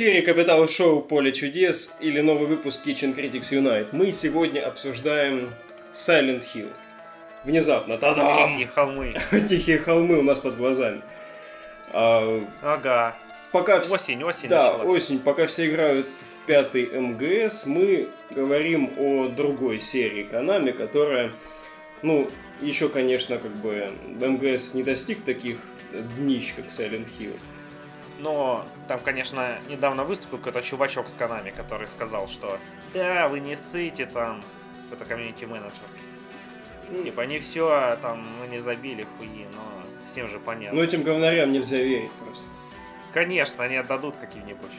Эфире Капитал Шоу Поле чудес или новый выпуск Kitchen Critics Unite. Мы сегодня обсуждаем Silent Hill. Внезапно, та-дам! Тихие холмы. Тихие холмы у нас под глазами. А, Ага. пока Осень, осень Да, началась. осень. Пока все играют в пятый МГС, мы говорим о другой серии Konami, которая, ну, еще, конечно, как бы МГС не достиг таких днищ, как Silent Hill. Но там, конечно, недавно выступил какой-то чувачок с Канами, который сказал, что да, вы не сыте там, это комьюнити-менеджер. Типа, не все, там, мы не забили хуи, но всем же понятно. Но этим говнарям нельзя верить просто. Конечно, они отдадут какие-нибудь.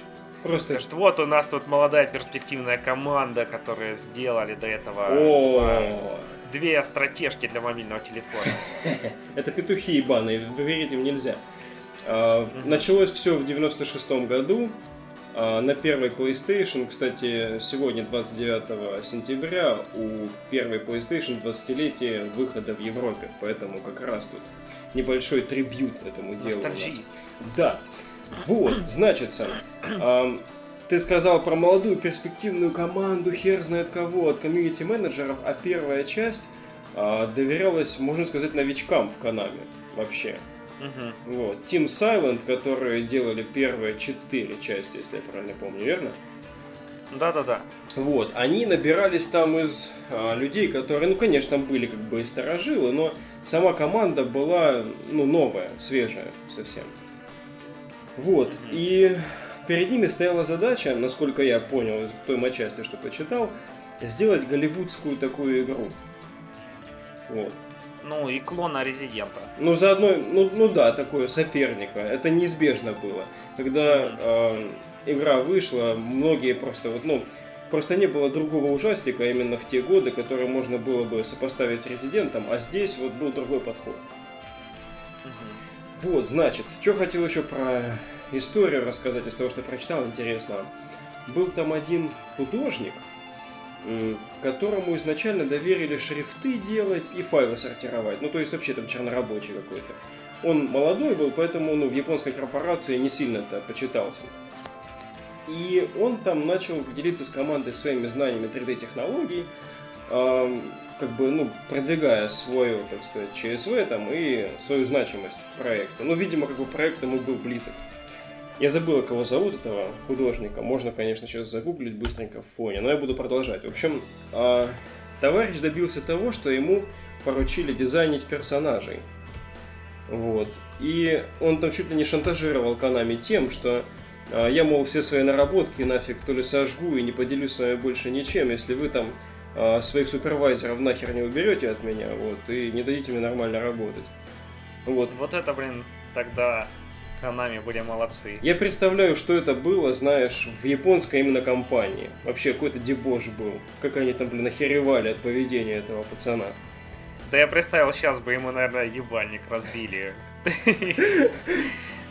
Просто Скажут, вот у нас тут молодая перспективная команда, которая сделали до этого О, две стратежки для мобильного телефона. это петухи ебаные, верить им нельзя. А, Началось все в 96 году. А, На первой PlayStation, кстати, сегодня, 29 сентября, у первой PlayStation 20-летие выхода в Европе. Поэтому как раз тут небольшой трибют этому делу. у нас. Да. Вот, значится, ам, ты сказал про молодую перспективную команду, хер знает кого, от комьюнити-менеджеров, а первая часть а, доверялась, можно сказать, новичкам в Канаме вообще. Мгм. Вот. Team Silent, которые делали первые четыре части, если я правильно помню, верно? Да-да-да. Вот, они набирались там из а, людей, которые, ну, конечно, были как бы и старожилы, но сама команда была, ну, новая, свежая совсем. Вот, и перед ними стояла задача, насколько я понял из той матчасти, что почитал, сделать голливудскую такую игру. Вот. Ну и клона Резидента. Ну, заодно, ну, ну да, такое соперника. Это неизбежно было. Когда э, игра вышла, многие просто вот, ну, просто не было другого ужастика именно в те годы, который можно было бы сопоставить с Резидентом, а здесь вот был другой подход. Мгм. Вот, значит, что хотел еще про историю рассказать из того, что прочитал интересного. Был там один художник, которому изначально доверили шрифты делать и файлы сортировать. Ну, то есть вообще там чернорабочий какой-то. Он молодой был, поэтому ну, в японской корпорации не сильно-то почитался. И он там начал делиться с командой своими знаниями 3D-технологий, ам, как бы, ну, продвигая свою, так сказать, ЧСВ там и свою значимость в проекте. Ну, видимо, как бы проект ему был близок. Я забыл, кого зовут этого художника. Можно, конечно, сейчас загуглить быстренько в фоне, но я буду продолжать. В общем, а, товарищ добился того, что ему поручили дизайнить персонажей. Вот. И он там чуть ли не шантажировал Канами тем, что а, я, мол, все свои наработки нафиг то ли сожгу и не поделюсь с вами больше ничем, если вы там а, своих супервайзеров нахер не уберете от меня, вот, и не дадите мне нормально работать. Вот. Вот это, блин, тогда Канами были молодцы. Я представляю, что это было, знаешь, в японской именно компании. Вообще какой-то дебош был. Как они там, блин, охеревали от поведения этого пацана. Да я представил, сейчас бы ему, наверное, ебальник разбили.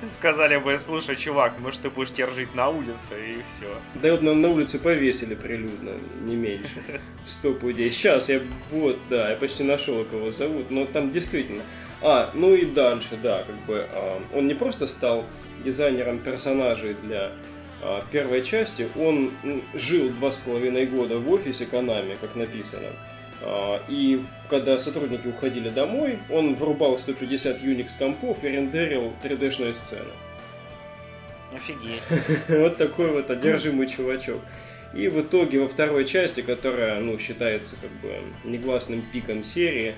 Сказали бы, слушай, чувак, может ты будешь теперь жить на улице и все. Да вот на, на улице повесили прилюдно, не меньше. Стоп идей. Сейчас я, вот, да, я почти нашел, кого зовут, но там действительно. А, ну и дальше, да, как бы, а, он не просто стал дизайнером персонажей для а, первой части, он м, жил два с половиной года в офисе Konami, как написано. А, И когда сотрудники уходили домой, он врубал 150 Unix компов и рендерил 3D-шные сцены. Офигеть. Вот такой вот одержимый чувачок. И в итоге во второй части, которая, ну, считается как бы негласным пиком серии,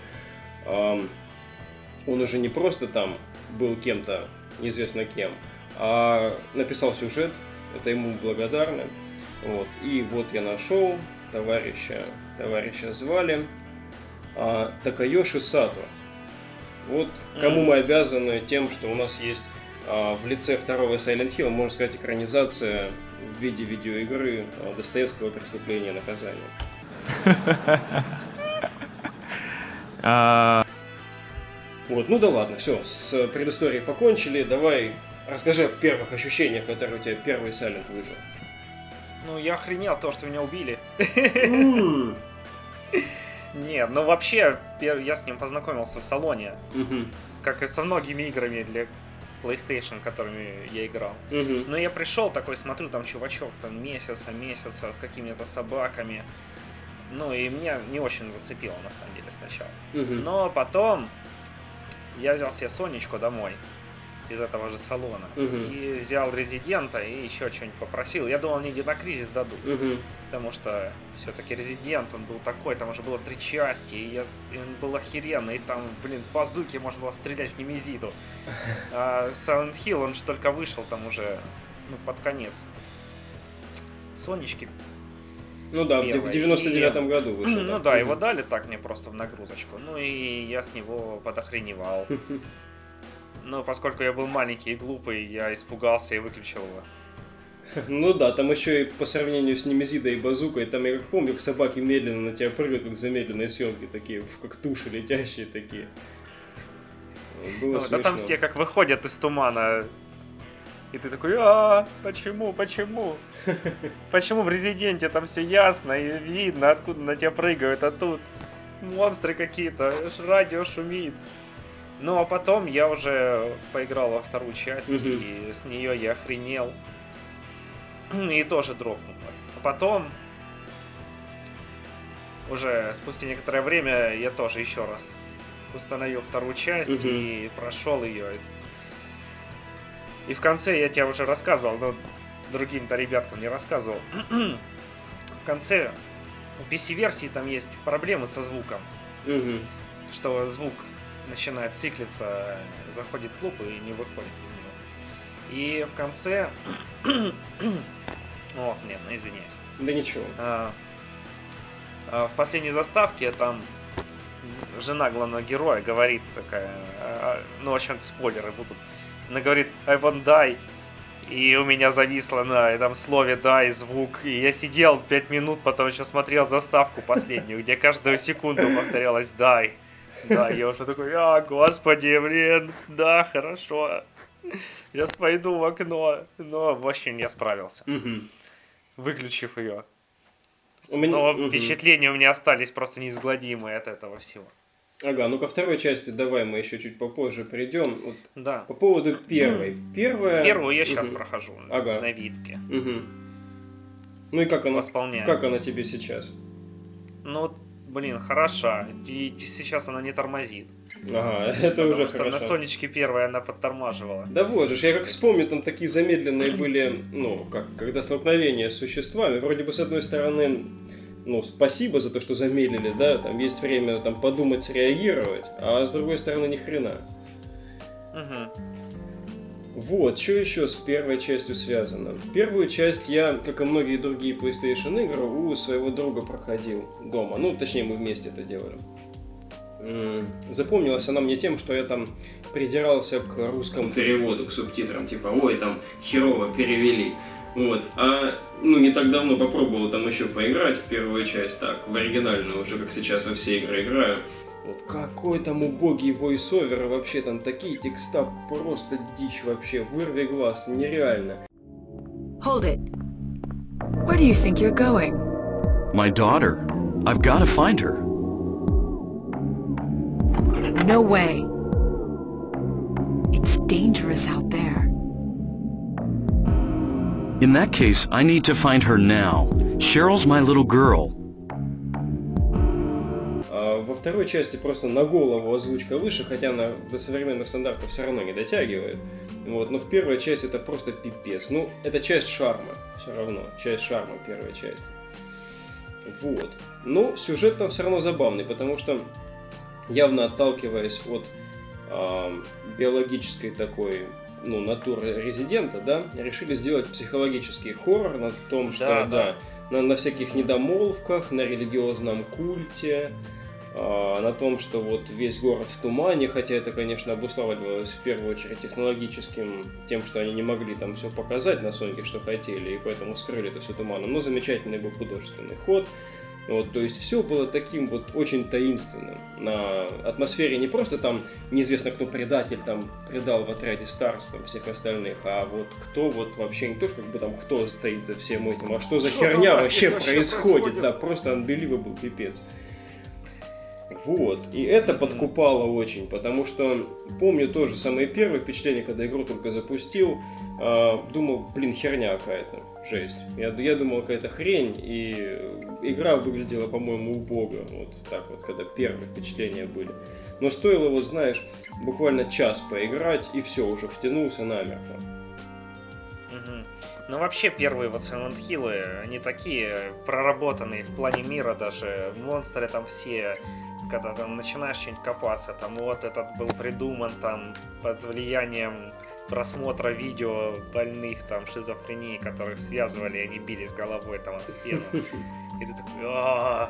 он уже не просто там был кем-то, неизвестно кем, а написал сюжет, это ему благодарны. Вот. И вот я нашел товарища, товарища звали а, Такайоши Сато. Вот кому мы обязаны тем, что у нас есть а, в лице второго Silent Hill, можно сказать, экранизация в виде видеоигры а, Достоевского «Преступление и наказание». Вот, ну да ладно, все, с предысторией покончили, давай расскажи о первых ощущениях, которые у тебя первый Silent вызвал. Ну, я охренел того, что меня убили. М, Нет, ну вообще, я с ним познакомился в салоне, как и со многими играми для PlayStation, которыми я играл. Но я пришел такой, смотрю, там чувачок там месяца, месяца с какими-то собаками. Ну и меня не очень зацепило на самом деле сначала. Но потом я взял себе Сонечку домой из этого же салона. Мгм. И взял Резидента и еще что-нибудь попросил. Я думал, мне Динокризис дадут. Мгм. Потому что все-таки Резидент, он был такой, там уже было три части, и, я- и он был охеренный, и там, блин, с базуки можно было стрелять в Немезиду. А Silent Hill, он же только вышел там уже, ну, под конец. Сонечки. Ну да, в Первое. в 99-м году вышел. ну так. да, его дали так мне просто в нагрузочку. Ну и я с него подохреневал. Но поскольку я был маленький и глупый, я испугался и выключил его. Ну да, там еще и по сравнению с Немезидой и Базукой, там я как помню, как собаки медленно на тебя прыгают, как замедленные съемки такие, как туши летящие такие. Было Ну, да там все как выходят из тумана. И ты такой, а почему, почему? Почему в Резиденте там все ясно и видно, откуда на тебя прыгают, а тут монстры какие-то, радио шумит. Ну а потом я уже поиграл во вторую часть, Мгм. и с нее я охренел. И тоже дропнул. А потом, уже спустя некоторое время, я тоже еще раз установил вторую часть Мгм. и прошел ее. И в конце я тебе уже рассказывал, но другим-то ребяткам не рассказывал. в конце у PC-версии там есть проблемы со звуком, что звук начинает циклиться, заходит в луп и не выходит из него. И в конце... О, нет, ну извиняюсь. Да ничего. А, а, в последней заставке там жена главного героя говорит такая, а, ну, в общем-то, спойлеры будут. Она говорит, I want die. И у меня зависло на этом слове die звук. И я сидел пять минут, потом еще смотрел заставку последнюю, где каждую секунду повторялось die. Да, я уже такой, а, господи, блин, да, хорошо. Сейчас пойду в окно. Но, в общем, я справился, выключив ее. У меня... Но впечатления у меня остались просто неизгладимые от этого всего. Ага, ну ко второй части давай мы еще чуть попозже придем. Вот Да. по поводу первой. Первая... Первую я сейчас Мгм. прохожу Ага. на Витке. Мгм. Ну и как она, Восполняю. как она тебе сейчас? Ну, блин, хороша. И сейчас она не тормозит. Ага, это Потому уже что хорошо. на Сонечке первой она подтормаживала. Да вот же, я как вспомню, там такие замедленные были, ну, как, когда столкновения с существами, вроде бы с одной стороны, ну, спасибо за то, что замедлили, да, там есть время там подумать, среагировать, а с другой стороны, ни хрена. Мгм. Вот, что еще с первой частью связано? Первую часть я, как и многие другие PlayStation игры, у своего друга проходил дома. Ну, точнее, мы вместе это делали. Запомнилась она мне тем, что я там придирался к русскому переводу, к субтитрам, типа, ой, там херово перевели. Вот, а, ну, не так давно попробовал там еще поиграть в первую часть, так, в оригинальную, уже как сейчас во все игры играю. Вот какой там убогий войсовер, вообще там такие текста, просто дичь вообще, вырви глаз, нереально. Hold it. Where do you think you're going? My daughter. I've got to find her. No way. It's dangerous out there. In that case, I need to find her now. Cheryl's my little girl. А во второй части просто на голову озвучка выше, хотя она до современных стандартов все равно не дотягивает. Вот, но в первой части это просто пипец. Ну, это часть шарма, все равно, часть шарма первой части. Вот. Но сюжет там все равно забавный, потому что явно отталкиваясь от а, биологической такой ну, натуры резидента, да, решили сделать психологический хоррор на том, что, Да, да, да. на, на всяких недомолвках, на религиозном культе, а, на том, что вот весь город в тумане, хотя это, конечно, обуславливалось в первую очередь технологическим, тем, что они не могли там все показать на Соньке, что хотели, и поэтому скрыли это все туманом, но замечательный был художественный ход. Вот, то есть все было таким вот очень таинственным. На атмосфере не просто там неизвестно кто предатель там предал в отряде Старс там всех остальных, а вот кто вот вообще не то, что как бы там кто стоит за всем этим, а что за Что херня вообще происходит, происходит? да, просто unbelievable пипец. Вот. И это подкупало очень, потому что помню тоже самые первые впечатления, когда игру только запустил, э, думал, блин, херня какая-то, жесть. Я, я думал, какая-то хрень, и игра выглядела, по-моему, убого. Вот так вот, когда первые впечатления были. Но стоило, вот знаешь, буквально час поиграть, и все, уже втянулся намертво. Мгм. Ну, вообще, первые вот Silent Hill, они такие проработанные в плане мира даже. Монстры там все, когда там начинаешь что-нибудь копаться, там вот этот был придуман там под влиянием просмотра видео больных там шизофрении, которых связывали, и они бились головой там об стену. И ты такой.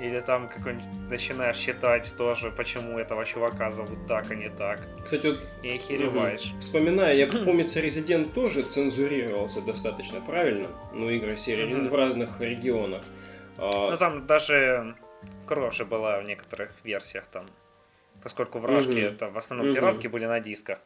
Или там какой-нибудь начинаешь считать тоже, почему этого чувака зовут так, а не так. Кстати, вот И охереваешь. Мгм. Вспоминая, я помнится, Резидент тоже цензурировался достаточно правильно. Ну, игры серии в разных регионах. А, Ну там даже же была в некоторых версиях там. Поскольку вражки Мгм. это в основном Мгм. пиратки были на дисках.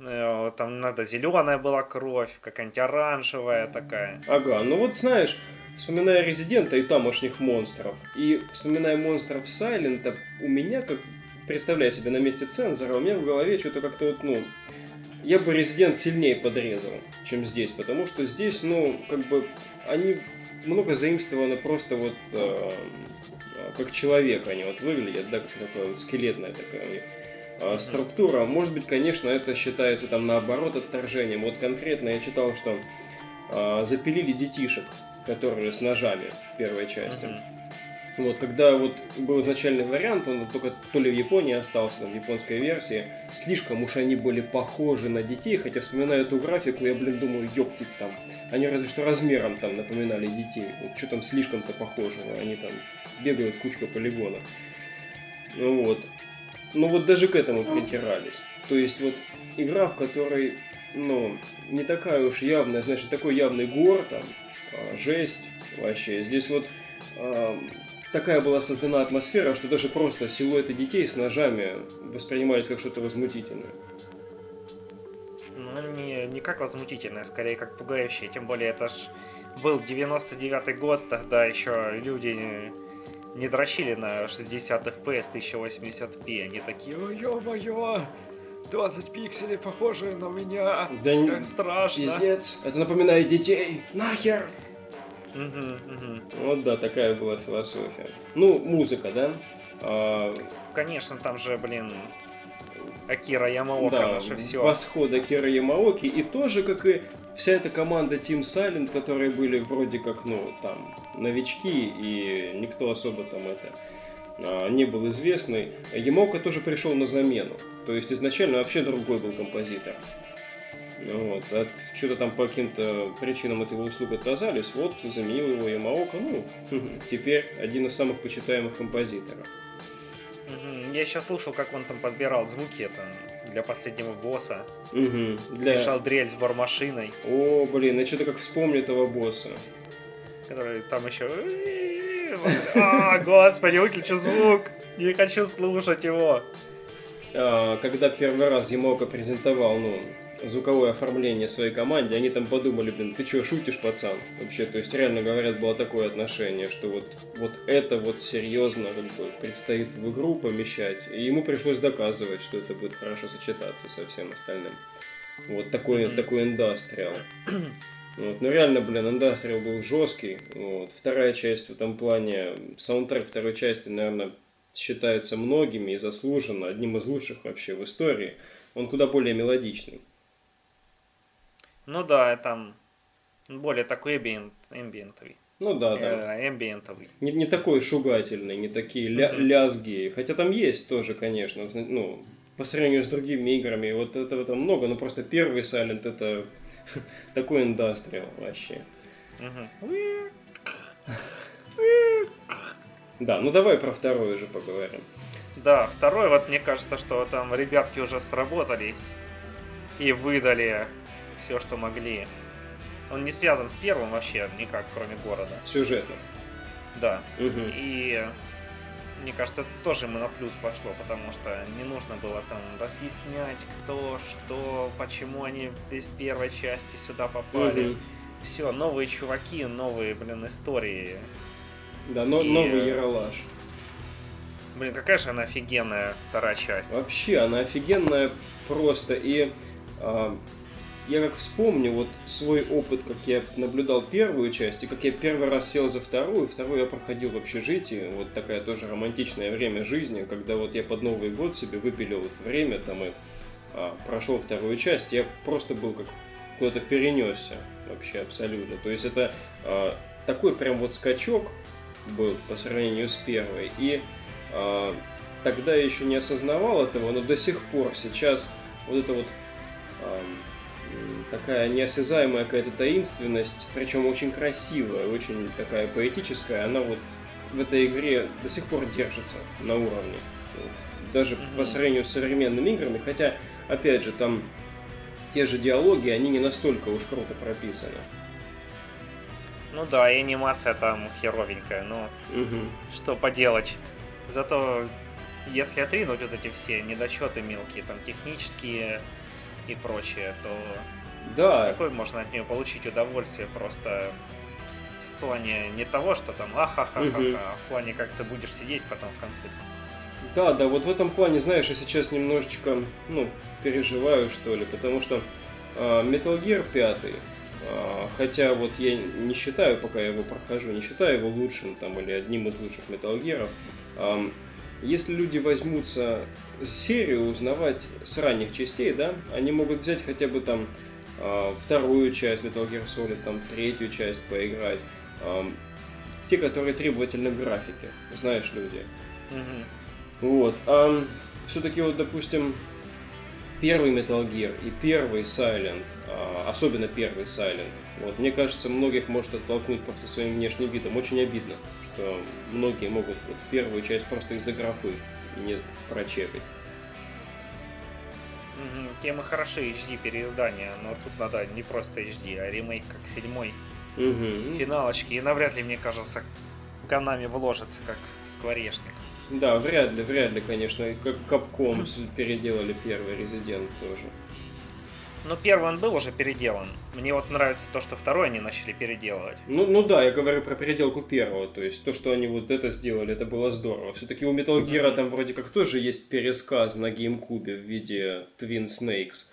Э, Там надо зеленая была кровь, какая-нибудь оранжевая такая. Ага, ну вот знаешь, вспоминая Резидента и тамошних монстров, и вспоминая монстров Сайлента, у меня, как представляя себя на месте цензора, у меня в голове что-то как-то вот, ну, я бы Резидент сильнее подрезал, чем здесь, потому что здесь, ну, как бы, они много заимствованы просто вот э, как человек они вот выглядят, да, как такая вот скелетная такая у них а, структура. Может быть, конечно, это считается там наоборот отторжением. Вот конкретно я читал, что а, запилили детишек, которые с ножами в первой части. Мгм. Вот, когда вот был изначальный вариант, он только то ли в Японии остался, там, в японской версии, слишком уж они были похожи на детей, хотя, вспоминая эту графику, я, блин, думаю, ёптить там, они разве что размером там напоминали детей, вот что там слишком-то похожего, они там бегают кучка полигонов. Ну вот. Ну вот даже к этому притирались. То есть вот игра, в которой, ну, не такая уж явная, значит, такой явный гор, там, а, жесть вообще. Здесь вот а, такая была создана атмосфера, что даже просто силуэты детей с ножами воспринимались как что-то возмутительное. Ну, не, не как возмутительное, скорее как пугающее. Тем более, это ж был 99-й год, тогда еще люди не, не дрочили на 60 FPS 1080p. Они такие, ой, ё-моё, 20 пикселей похожие на меня, Да не- как страшно. Пиздец, это напоминает детей, нахер! Вот да, такая была философия. Ну, музыка, да? А, Конечно, там же, блин, Акира Ямаока да, наше все. восхода Кира Ямаоки, и тоже, как и вся эта команда Team Silent, которые были вроде как, ну, там, новички, и никто особо там это а, не был известный, Ямаока тоже пришел на замену. То есть изначально вообще другой был композитор. Ну Вот, от что-то там по каким-то причинам от его услуг отказались, вот заменил его Ямаока, ну, теперь один из самых почитаемых композиторов. Я сейчас слушал, как он там подбирал звуки там, для последнего босса. Мгм. Для... Смешал дрель с бормашиной, О, блин, я что-то как вспомню этого босса. который там еще... А, господи, выключу звук! Не хочу слушать его. А, когда первый раз Ямока презентовал, ну, звуковое оформление своей команде, они там подумали, блин, ты что, шутишь, пацан? Вообще, то есть, реально, говорят, было такое отношение, что вот, вот это вот серьезно как бы, предстоит в игру помещать, и ему пришлось доказывать, что это будет хорошо сочетаться со всем остальным. Вот такой, Мгм. такой индастриал. Вот, ну реально, блин, индастриал был жесткий. Вот. Вторая часть в этом плане, саундтрек второй части, наверное, считается многими и заслуженно одним из лучших вообще в истории. Он куда более мелодичный. Ну да, там более такой эмбиент, эмбиентовый. Ну да, да. Эмбиентовый. Не, не такой шугательный, не такие ля- Мгм. лязги. Хотя там есть тоже, конечно, ну, по сравнению с другими играми, вот этого там много, но просто первый Silent это такой индастриал вообще. Да, ну давай про второй уже поговорим. Да, второй, вот мне кажется, что там ребятки уже сработались и выдали все, что могли. Он не связан с первым вообще никак, кроме города. Сюжетно. Да. Мгм. И мне кажется, это тоже ему на плюс пошло, потому что не нужно было там разъяснять, кто, что, почему они из первой части сюда попали. Мгм. Все, новые чуваки, новые, блин, истории. Да, но И, новый э, Яралаш. Блин, какая же она офигенная вторая часть. Вообще, она офигенная просто. И а, я как вспомню вот свой опыт, как я наблюдал первую часть, и как я первый раз сел за вторую. Вторую я проходил в общежитии. Вот такая тоже романтичное время жизни, когда вот я под Новый год себе выпилил вот время там и а, прошел вторую часть. Я просто был как куда-то перенесся вообще абсолютно. То есть это а, такой прям вот скачок был по сравнению с первой. И а, тогда я еще не осознавал этого, но до сих пор сейчас вот это вот а, такая неосязаемая какая-то таинственность, причем очень красивая, очень такая поэтическая, она вот в этой игре до сих пор держится на уровне. Даже mm-hmm. по сравнению с современными играми, хотя, опять же, там те же диалоги, они не настолько уж круто прописаны. Ну да, и анимация там херовенькая, но угу. что поделать. Зато если отринуть вот эти все недочеты мелкие, там технические и прочее, то да. какое можно от нее получить удовольствие просто в плане не того, что там ахахаха, угу. а в плане как ты будешь сидеть потом в конце. Да, да, вот в этом плане, знаешь, я сейчас немножечко, ну, переживаю, что ли, потому что э, Metal Gear 5, э, хотя вот я не считаю, пока я его прохожу, не считаю его лучшим там или одним из лучших Metal Gear, э, если люди возьмутся серию узнавать с ранних частей, да, они могут взять хотя бы там э, вторую часть Metal Gear Solid, там третью часть поиграть, те, которые требовательны к графике, знаешь, люди. Mm-hmm. Вот. А все-таки вот, допустим, первый Metal Gear и первый Silent, а, особенно первый Silent, вот, мне кажется, многих может оттолкнуть просто своим внешним видом. Очень обидно, что многие могут вот первую часть просто из-за графы не прочекать. Темы хороши, HD переиздания, но тут надо не просто HD, а ремейк как седьмой. Угу. Финалочки. И навряд ли, мне кажется, Канами вложится как скворечник. Да, вряд ли, вряд ли, конечно. Как Капком переделали первый Резидент тоже. Ну, первый он был уже переделан. Мне вот нравится то, что второй они начали переделывать. Ну, ну да, я говорю про переделку первого. То есть то, что они вот это сделали, это было здорово. Все-таки у Metal Gear там вроде как тоже есть пересказ на геймкубе в виде Twin Snakes.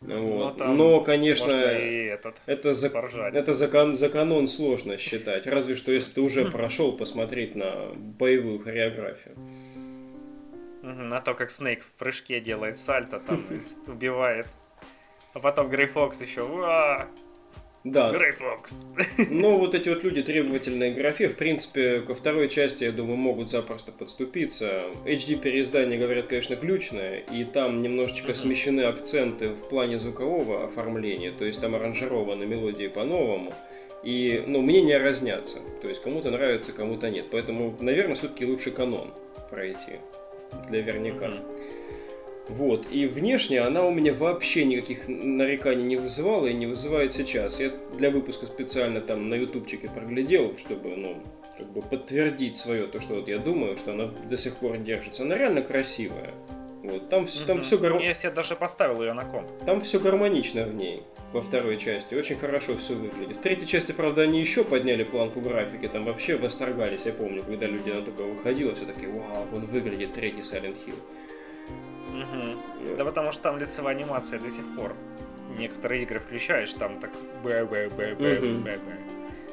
Вот. Но, Но, конечно, этот, это, за, это закон, за канон сложно считать. Разве что если ты уже прошел посмотреть на боевую хореографию. На то, как Снейк в прыжке делает сальто, там убивает. А потом Грей Фокс еще. Уа! Да. Грей Фокс. Но вот эти вот люди требовательные к графе, в принципе, ко второй части, я думаю, могут запросто подступиться. HD переиздание, говорят, конечно, ключное, и там немножечко смещены акценты в плане звукового оформления, то есть там аранжированы мелодии по-новому. И, ну, мнения разнятся. То есть кому-то нравится, кому-то нет. Поэтому, наверное, все-таки лучше канон пройти. Для верняка. Mm-hmm. Вот. И внешне она у меня вообще никаких нареканий не вызывала и не вызывает сейчас. Я для выпуска специально там на ютубчике проглядел, чтобы, ну, как бы подтвердить свое, то, что вот я думаю, что она до сих пор держится. Она реально красивая. Вот, там, угу. там все гарм... Я себе даже поставил ее на комп. Там все гармонично в ней во второй части. Очень хорошо все выглядит. В третьей части, правда, они еще подняли планку графики. Там вообще восторгались, я помню, когда люди на только выходила, все таки вау, он выглядит третий Silent Hill. Угу. Да потому что там лицевая анимация до сих пор. Некоторые игры включаешь, там так бэ бэ бэ бэ бэ бэ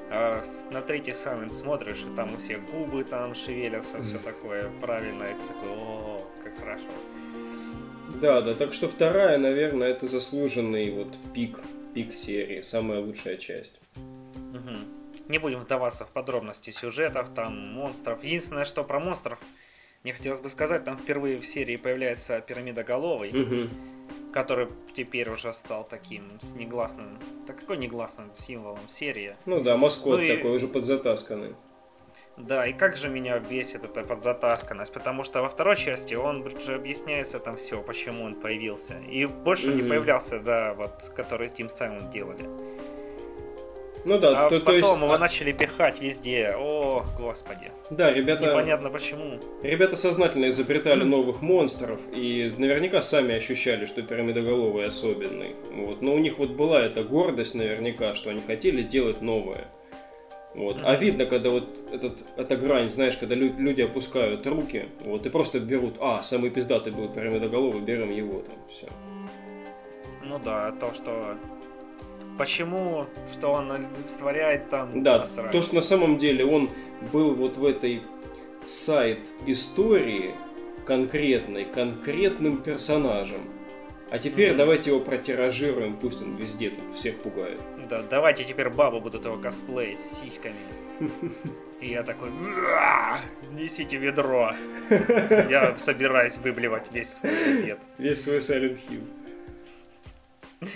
а на третий Silent смотришь, и там у всех губы там шевелятся, все такое правильно, и ты такой, о, как хорошо. Да, да, так что вторая, наверное, это заслуженный вот пик, пик серии, самая лучшая часть. Угу. Не будем вдаваться в подробности сюжетов, там, монстров. Единственное, что про монстров, мне хотелось бы сказать, там впервые в серии появляется пирамида головой, угу. который теперь уже стал таким с негласным, так какой негласным символом серии. Ну да, маскот ну такой и... уже подзатасканный. Да, и как же меня бесит эта подзатасканность, потому что во второй части он же объясняется там все, почему он появился. И больше mm-hmm. не появлялся, да, вот, который Team Silent делали. Ну да, а то, потом то есть... его а... начали пихать везде. О, господи. Да, ребята... Непонятно почему. Ребята сознательно изобретали новых монстров и наверняка сами ощущали, что пирамидоголовый особенный. Вот. Но у них вот была эта гордость наверняка, что они хотели делать новое. Вот. А видно, когда вот этот, эта грань, знаешь, когда лю- люди опускают руки, вот, и просто берут, а, самый пиздатый был пирамидоголовый, берем его там, все. Ну да, то, что... Почему, что он олицетворяет там, Да, насрать. то, что на самом деле он был вот в этой сайт истории конкретной, конкретным персонажем. А теперь Мгм. давайте его протиражируем, пусть он везде тут всех пугает. Да, давайте теперь бабы будут его косплеить с сиськами. И я такой, «Уа! несите ведро. Я собираюсь выблевать весь свой. Весь свой Silent Hill.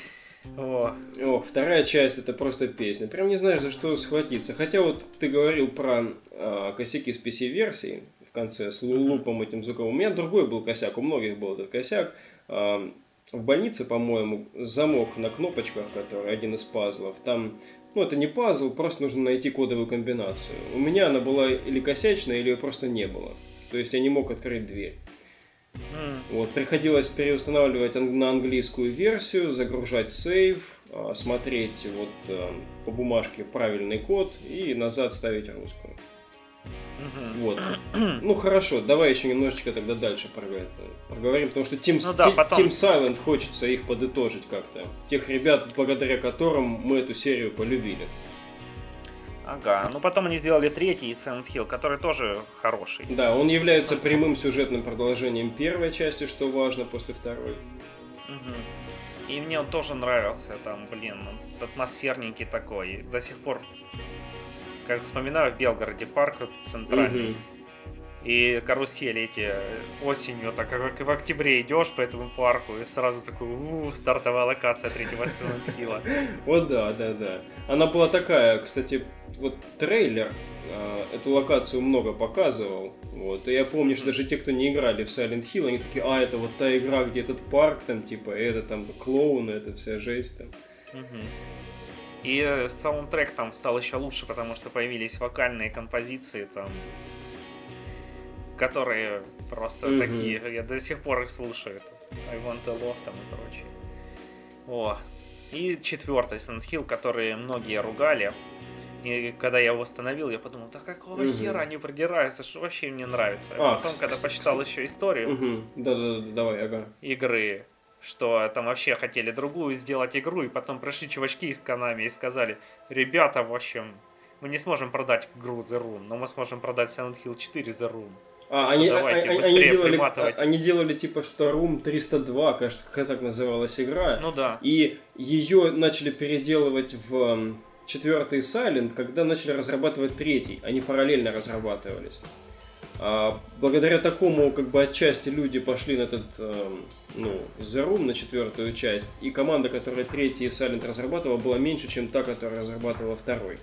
О, Ох, вторая часть это просто песня. Прям не знаешь, за что схватиться. Хотя вот ты говорил про а, косяки с PC-версии в конце с лу- лупом этим звуковым. У меня другой был косяк, у многих был этот косяк. А, в больнице, по-моему, замок на кнопочках, который один из пазлов, там, ну это не пазл, просто нужно найти кодовую комбинацию. У меня она была или косячная, или ее просто не было. То есть я не мог открыть дверь. Вот, приходилось переустанавливать ан- на английскую версию, загружать сейв, а, смотреть вот а, по бумажке правильный код и назад ставить русскую. Вот. Ну хорошо, давай еще немножечко тогда дальше проговорим, потому что Team, Ну да, потом. Team Silent хочется их подытожить как-то. Тех ребят, благодаря которым мы эту серию полюбили. Ага, ну потом они сделали третий Silent Hill, который тоже хороший. Да, он является прямым сюжетным продолжением первой части, что важно после второй. Мгм. И мне он тоже нравился, там, блин, атмосферненький такой. До сих пор, как вспоминаю, в Белгороде парк центральный. Мгм. И карусели эти э, осенью, так как в октябре идешь по этому парку, и сразу такой, у стартовая локация третьего Silent Hill. Вот да, да, да. Она была такая, кстати, вот трейлер э, эту локацию много показывал. Вот. И я помню, что даже те, кто не играли в Silent Hill, они такие, а, это вот та игра, где этот парк, там, типа, это там клоуны, это вся жесть там. И саундтрек там стал еще лучше, потому что появились вокальные композиции там, которые просто Мгм. такие, я до сих пор их слушаю. Этот I Want a Love там и прочее. О. И четвертый Silent Hill, который многие ругали. И когда я его установил, я подумал, да какого Мгм. хера они продираются, что вообще им не нравится. А, Потом, кс- когда почитал еще историю, давай, ага. игры, что там вообще хотели другую сделать игру, и потом пришли чувачки из Konami и сказали, ребята, в общем, мы не сможем продать игру The Room, но мы сможем продать Silent Hill 4 The Room. А, Что, они, давайте, они- быстрее они делали, приматывать. они делали типа, что Room 302, кажется, какая так называлась игра. Ну да. И ее начали переделывать в четвертый Silent, когда начали разрабатывать третий. Они параллельно разрабатывались. А благодаря такому, как бы отчасти люди пошли на этот, эм, ну, The Room, на четвертую часть, и команда, которая третий Silent разрабатывала, была меньше, чем та, которая разрабатывала второй.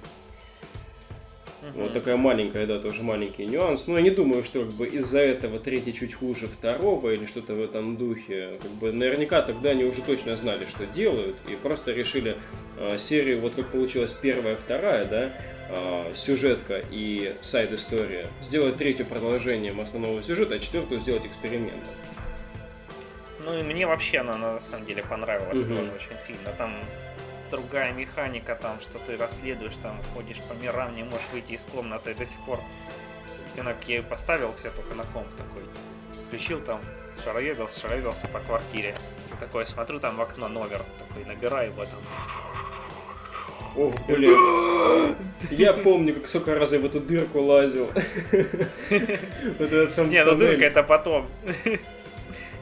Мгм. Вот такая маленькая, да, тоже маленький нюанс. Но я не думаю, что как бы из-за этого третий чуть хуже второго или что-то в этом духе. Как бы наверняка тогда они уже точно знали, что делают, и просто решили э, серию, вот как получилась первая, вторая, да, э, сюжетка и сайд-история, сделать третью продолжением основного сюжета, а четвертую сделать экспериментом. Ну и мне вообще она на самом деле понравилась Мгм. тоже очень сильно. Там другая механика, там, что ты расследуешь, там, ходишь по мирам, не можешь выйти из комнаты. До сих пор спинок я её поставил себе только на комп такой. Включил там, шароебился, шароебился по квартире. Такой смотрю там в окно номер, такой набираю его там. Ох, блин. Я помню, как сколько раз я в эту дырку лазил. Вот этот сам Не, ну дырка это потом.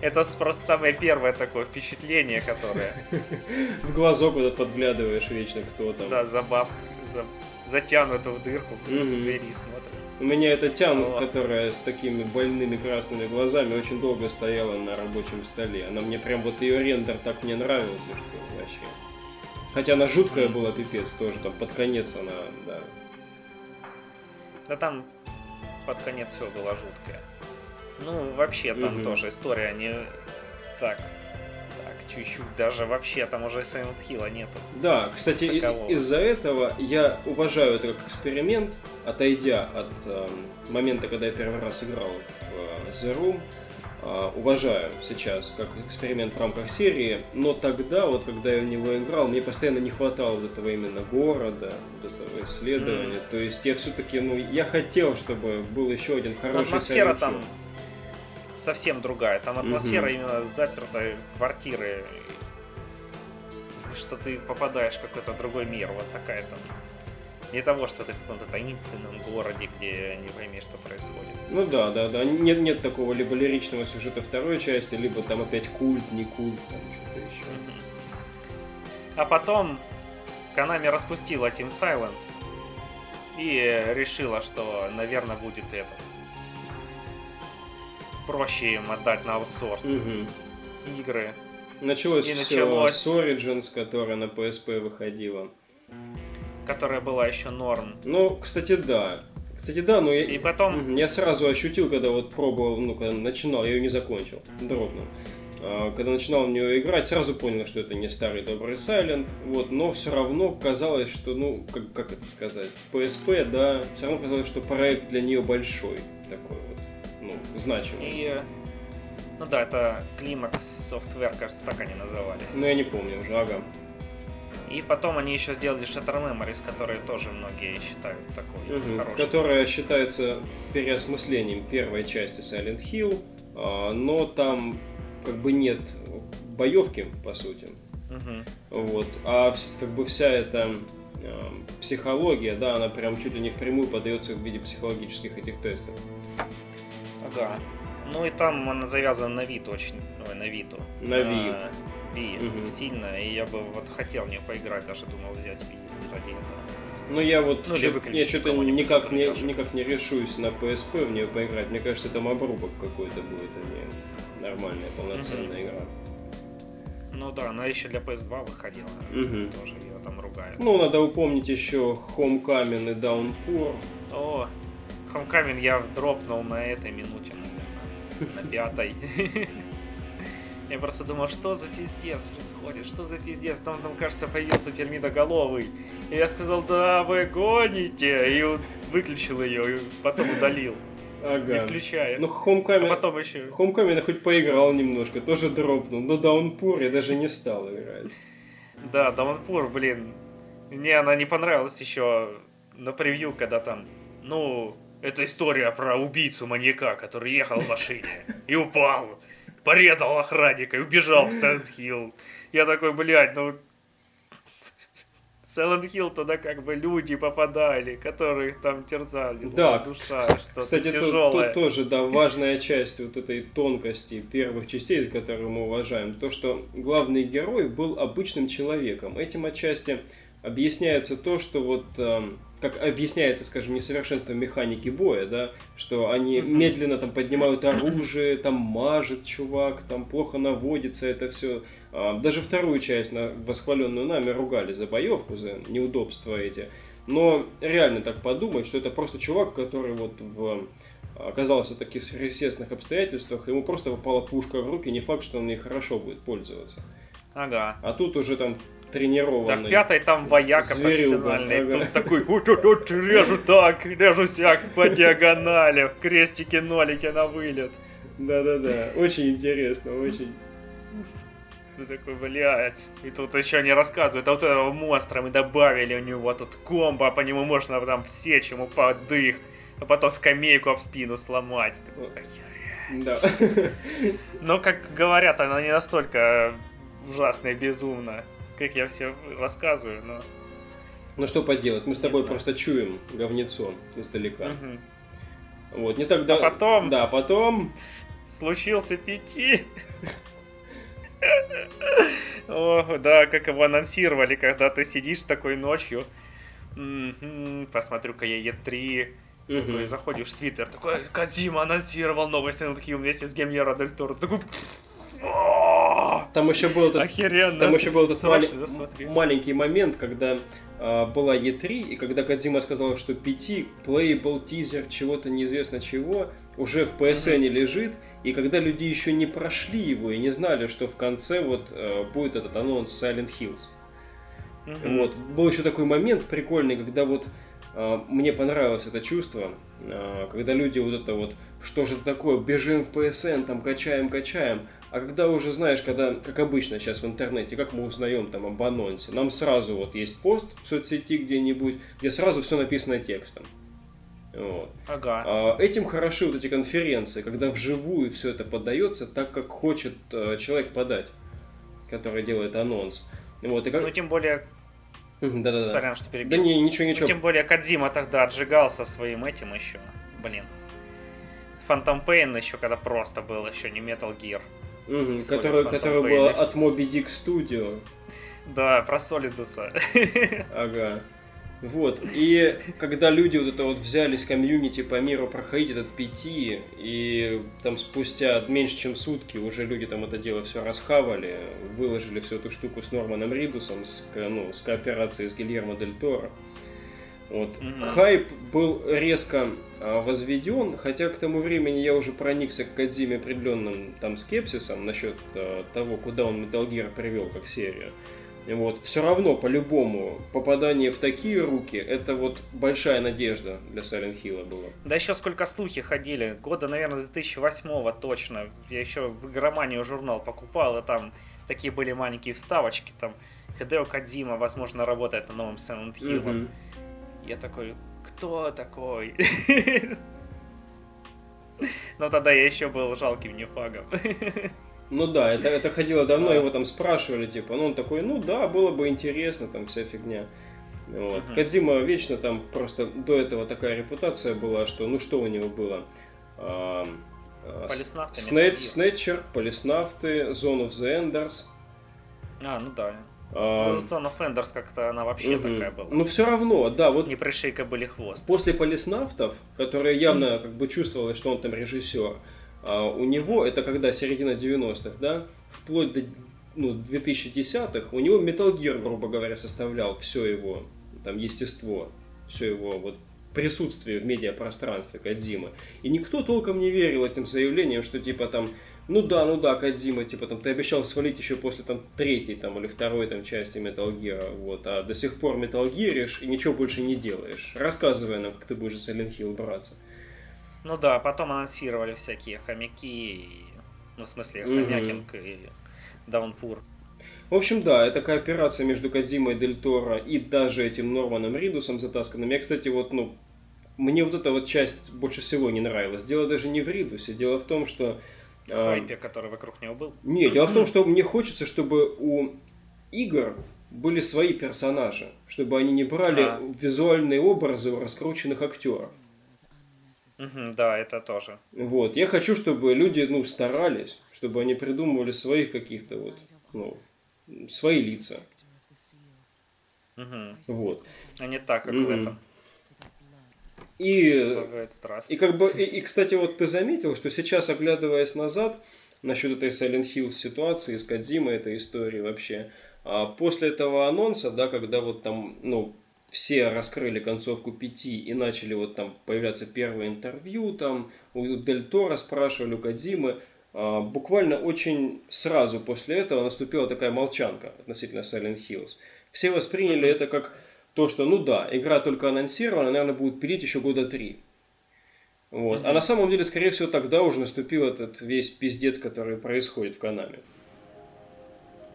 Это просто самое первое такое впечатление, которое, В глазок вот этот подглядываешь вечно, кто там. да, забав, за- затянуто в дырку, в двери смотрит. У меня эта тян, О. которая с такими больными красными глазами, очень долго стояла на рабочем столе. Она мне прям вот ее рендер так мне нравился, что вообще. Хотя она жуткая была, пипец, тоже там под конец она, да. Да там под конец все было жуткое. Ну, вообще там Мгм. тоже история не так. Так, чуть-чуть даже вообще там уже Silent Hill нету. Да, кстати, из-за этого я уважаю это как эксперимент, отойдя от эм, момента, когда я первый раз играл в э, The Room. а, уважаю сейчас как эксперимент в рамках серии, но тогда, вот когда я в него играл, мне постоянно не хватало вот этого именно города, вот этого исследования. То есть я все-таки, ну, я хотел, чтобы был еще один хороший атмосфера Silent там Hill. Совсем другая. Там атмосфера Мгм. именно запертой квартиры. Что ты попадаешь в какой-то другой мир. Вот такая там. Не того, что ты в каком-то таинственном городе, где не пойми, что происходит. Ну да, да, да. Нет, нет такого либо лиричного сюжета второй части, либо там опять культ, не культ, там что-то еще. А потом Konami распустила Team Silent и решила, что, наверное, будет это. Проще им отдать на аутсорс Мгм. игры. Началось И все началось. с Origins, которая на PSP выходила. которая была еще норм. Ну, кстати, да. Кстати, да, но я, И потом- я сразу ощутил, когда вот пробовал, ну, когда начинал, я ее не закончил, дропнул. А, Когда начинал в нее играть, сразу понял, что это не старый добрый Silent, вот, но все равно казалось, что, ну, как, как это сказать, PSP, да, все равно казалось, что проект для нее большой, такой вот, ну, значимый. И, ну да, это Climax Software, кажется, так они назывались. Ну, я не помню уже, ага. И потом они еще сделали Shutter Memories, которые тоже многие считают такой Мгм. хороший. Которая считается переосмыслением первой части Silent Hill, а, но там как бы нет боевки, по сути. Мгм. Вот. А как бы вся эта э, психология, да, она прям чуть ли не впрямую подается в виде психологических этих тестов. Ага. Ну и там она завязана на вид очень, ой, на Виту. На Ви. Ви Мгм. сильно, и я бы вот хотел в нее поиграть, даже думал взять Ви ради этого. Но я вот Ну, чё- я что-то никак не, никак не решусь на PSP в нее поиграть. Мне кажется, там обрубок какой-то будет, а не нормальная полноценная игра. Ну да, она еще для PS2 выходила. Мгм. Тоже ее там ругают. Ну, надо упомнить еще Homecoming и Downpour. О, Homecoming я дропнул на этой минуте, наверное, на пятой. Я просто думал, что за пиздец происходит, что за пиздец, там, там кажется, появился Пермидоголовый. И я сказал, да вы гоните, и выключил ее, и потом удалил, не Ага. включая. Ну, а Homecoming... потом еще... Homecoming хоть поиграл немножко, тоже дропнул, но Downpour я даже не стал играть. Да, Даунпур, блин. Мне она не понравилась еще на превью, когда там, ну, это история про убийцу маньяка, который ехал в машине и упал, порезал охранника и убежал в Сент Хилл. Я такой, блядь, ну... Silent Hill туда как бы люди попадали, которых там терзали. ну, Да, душа, что-то кстати, тут, тяжелое. тут тоже, да, важная часть вот этой тонкости первых частей, которые мы уважаем, то, что главный герой был обычным человеком. Этим отчасти объясняется то, что вот, эм, как объясняется, скажем, несовершенство механики боя, да, что они Мгм. медленно там поднимают оружие, там мажет чувак, там плохо наводится это все. Даже вторую часть, на, восхваленную нами, ругали за боевку, за неудобства эти. Но реально так подумать, что это просто чувак, который вот в оказался в таких сверхъестественных обстоятельствах, ему просто попала пушка в руки, не факт, что он ей хорошо будет пользоваться. Ага. А тут уже там Да, тренированный. в пятой там вояка Зверюга, профессиональный. ага. Тут такой, вот, режу так, режу сяк по диагонали, крестики, нолики на вылет. Да-да-да, очень интересно, очень. Ты такой, блядь. И тут еще не рассказывают, а вот этого монстра мы добавили, у него тут комбо, по нему можно там всечь ему под дых, а потом скамейку об спину сломать. Такой. Да. Но, как говорят, она не настолько ужасная и безумна, как я все рассказываю, но... Ну что поделать, мы с тобой просто чуем говнецо издалека. Мгм. Вот, не тогда... А потом? Да, потом... случился пяти. О, да, как его анонсировали, когда ты сидишь такой ночью. Посмотрю-ка я Е3. Мгм. Такой, заходишь в Твиттер, такой, Кадзима анонсировал новый Silent Hill вместе с Гемьеро Дель Торо. Такой, «О, Там еще был этот охеренно. Там еще был этот мали- маленький момент, когда а, была E3, и когда Кадзима сказал, что 5 playable тизер чего-то неизвестно чего уже в PSN лежит, и когда люди еще не прошли его и не знали, что в конце вот э, будет этот анонс Silent Hills. Мгм. Вот. Был еще такой момент прикольный, когда вот а, мне понравилось это чувство, а, когда люди вот это вот, что же это такое, бежим в PSN, там качаем, качаем, а когда уже знаешь, когда, как обычно сейчас в интернете, как мы узнаем там об анонсе, нам сразу вот есть пост в соцсети где-нибудь, где сразу все написано текстом. Вот. Ага. А, Этим хороши вот эти конференции, когда вживую все это подается так, как хочет э, человек подать, который делает анонс. Вот, и как... Ну, тем более, Да-да-да. сорян, что Да перебил. не, ничего, Ну, ничего. тем более, Кадзима тогда отжигался своим этим еще. Блин. Phantom Pain еще когда просто был, еще не Metal Gear. Solid который, который был от Moby Dick Studio. Да, про Солидуса. Ага. Вот, и когда люди вот это вот взялись комьюнити по миру проходить этот пяти, и там спустя меньше чем сутки уже люди там это дело все расхавали, выложили всю эту штуку с Норманом Ридусом, с, ну, с кооперацией с Гильермо Дель Торо. Вот. Мгм. Хайп был резко возведен, хотя к тому времени я уже проникся к Кадзиме определенным там скепсисом насчет а, того, куда он Metal Gear привел как серию. Вот. Все равно, по-любому, попадание в такие руки, это вот большая надежда для Silent Hill была. Да еще сколько слухи ходили. Года, наверное, с 2008 точно. Я еще в игроманию журнал покупал, и там такие были маленькие вставочки. Там Хидео Кадзима, возможно, работает на новом Silent Hill. Мгм. Я такой, кто такой? Но тогда я еще был жалким нефагом. Ну да, это, это ходило давно, Да. его там спрашивали, типа, ну он такой, ну да, было бы интересно, там вся фигня. Вот. Мгм. Кадзима вечно там просто до этого такая репутация была, что ну что у него было? А. Снэтчер, Полиснавты, Zone of the Enders. А, ну да. А, of Enders как-то она вообще мгм. такая была. Ну все равно, да, вот Не пришейка были хвост. после Полиснавтов, которые явно как бы чувствовалось, что он там режиссер, а, у него, это когда середина 90-х, да, вплоть до ну, 2010-х, у него Metal Gear, грубо говоря, составлял все его там естество, все его вот присутствие в медиапространстве Кадзимы. И никто толком не верил этим заявлениям, что типа там, ну да, ну да, Кадзима, типа там ты обещал свалить еще после там третьей там или второй там части Metal Gear, вот, а до сих пор Metal Gearишь и ничего больше не делаешь. Рассказывай нам, как ты будешь за Silent Hill браться. Ну да, потом анонсировали всякие хомяки, и- ну в смысле хомякинг и Даунпур. В общем, да, это кооперация между Кадзимой Дель Торо и даже этим Норманом Ридусом затасканным. Я, кстати, вот, ну, мне вот эта вот часть больше всего не нравилась. Дело даже не в Ридусе, дело в том, что... а, Хайпе, который вокруг него был. Не, дело в том, что мне хочется, чтобы у игр были свои персонажи, чтобы они не брали А. визуальные образы у раскрученных актеров. Да, это тоже. Вот. Я хочу, чтобы люди, ну, старались, чтобы они придумывали своих каких-то вот, ну, свои лица. Мгм. Вот. А не так, как в Мгм. этом. И, и как бы, и, и, кстати, вот ты заметил, что сейчас, оглядываясь назад, насчет этой Silent Hill ситуации с Кадзимой, этой истории вообще, а после этого анонса, да, когда вот там, ну, все раскрыли концовку пяти и начали вот там появляться первые интервью, там у Дель Торо спрашивали, у Кадзимы, а, буквально очень сразу после этого наступила такая молчанка относительно Silent Hills. Все восприняли это как то, что, ну да, игра только анонсирована, наверное, будут пилить еще года три. Вот. А на самом деле, скорее всего, тогда уже наступил этот весь пиздец, который происходит в Канаме.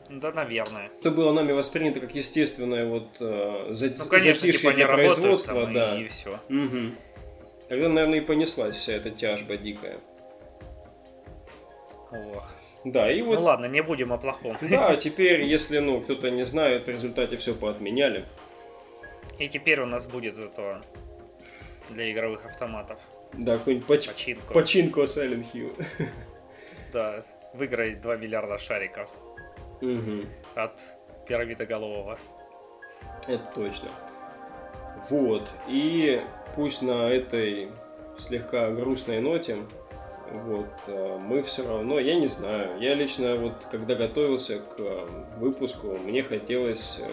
Да, наверное. Это было нами воспринято как естественное вот э, за- Ну, конечно, затишье типа для производства, там, да. и, все. Мгм. Тогда, наверное, и понеслась вся эта тяжба дикая. Ох. Да, и вот, Ну ладно, не будем о плохом. да, теперь, если, ну, кто-то не знает, в результате все поотменяли. И теперь у нас будет зато для игровых автоматов Да, какой-нибудь поч- починку. починку Silent Hill. Да, выиграть 2 миллиарда шариков Мгм. от пирамидоголового. Это точно. Вот. И пусть на этой слегка грустной ноте, вот, э, мы все равно, я не знаю, я лично вот, когда готовился к э, выпуску, мне хотелось, э,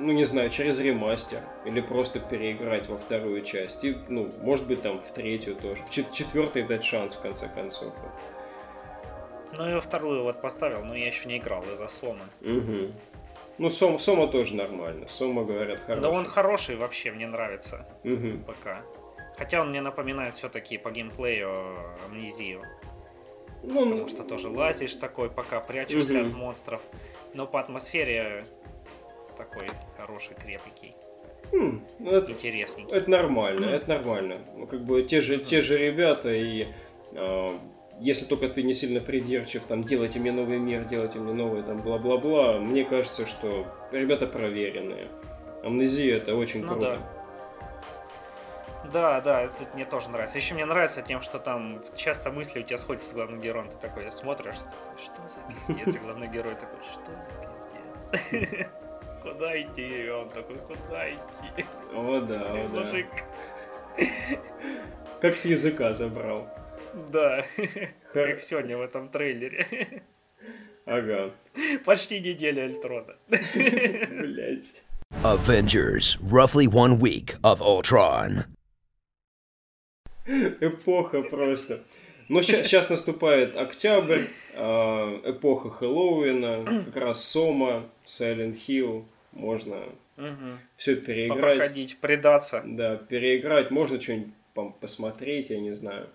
ну, не знаю, через ремастер или просто переиграть во вторую часть. И, ну, может быть, там в третью тоже. В чет- четвертой дать шанс, в конце концов. Ну и во вторую вот поставил, но я еще не играл из-за слома. Угу. Ну, Сом, Сома тоже нормально. Сома, говорят, хороший. Да он хороший вообще, мне нравится Мгм. пока. Хотя он мне напоминает все-таки по геймплею амнезию. Ну, Потому что тоже лазишь такой, пока прячешься Мгм. от монстров. Но по атмосфере такой хороший, крепкий, м, ну, это, интересненький. это нормально, это нормально. Ну, как бы те же, те же ребята, и а, если только ты не сильно придирчив, там, делайте мне новый мир, делайте мне новый, там, бла-бла-бла, мне кажется, что ребята проверенные. Амнезия это очень Ну круто. Да, да, это мне тоже нравится. Еще мне нравится тем, что там часто мысли у тебя сходят с главным героем. Ты такой смотришь, что за пиздец? И главный герой такой, что за пиздец? Куда идти? И он такой, куда идти? О, да, о, да. Мужик. Как с языка забрал. Да, Хар- как сегодня в этом трейлере. Ага. Почти неделя Эльтрона. Блять. Avengers, roughly one week of Ultron. Эпоха просто. Но сейчас наступает октябрь, а, эпоха Хэллоуина, как раз Сома, Silent Hill, можно все переиграть. Попроходить, предаться. Да, переиграть, можно что-нибудь посмотреть, я не знаю.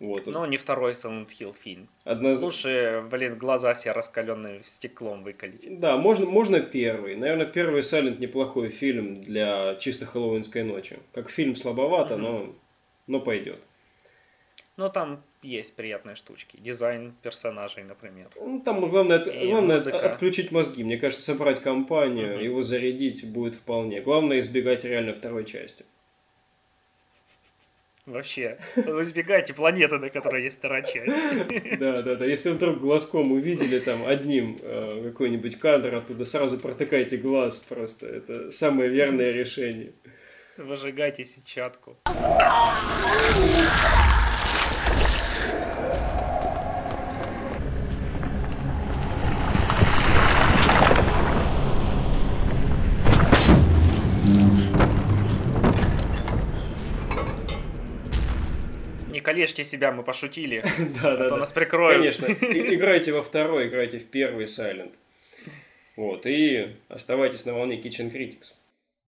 Вот. Но не второй Silent Hill фильм. Одноз- Лучше, блин, глаза себе раскаленные стеклом выкалить. Да, можно, можно первый. Наверное, первый Silent неплохой фильм для чисто хэллоуинской ночи. Как фильм слабовато, но, но пойдет. Но там есть приятные штучки. Дизайн персонажей, например. Ну, там главное, от- главное музыка. отключить мозги. Мне кажется, собрать компанию, Мгм. его зарядить будет вполне. Главное избегать реально второй части. Вообще, избегайте планеты, на которой есть вторая часть. Да, да, да. Если вдруг глазком увидели там одним э, какой-нибудь кадр оттуда, сразу протыкайте глаз просто. Это самое верное решение. Выжигайте сетчатку. Не калечьте себя, мы пошутили. Да, А да, то да. нас прикроют. Конечно. Играйте во второй, играйте в первый Silent. Вот. И оставайтесь на волне Kitchen Critics.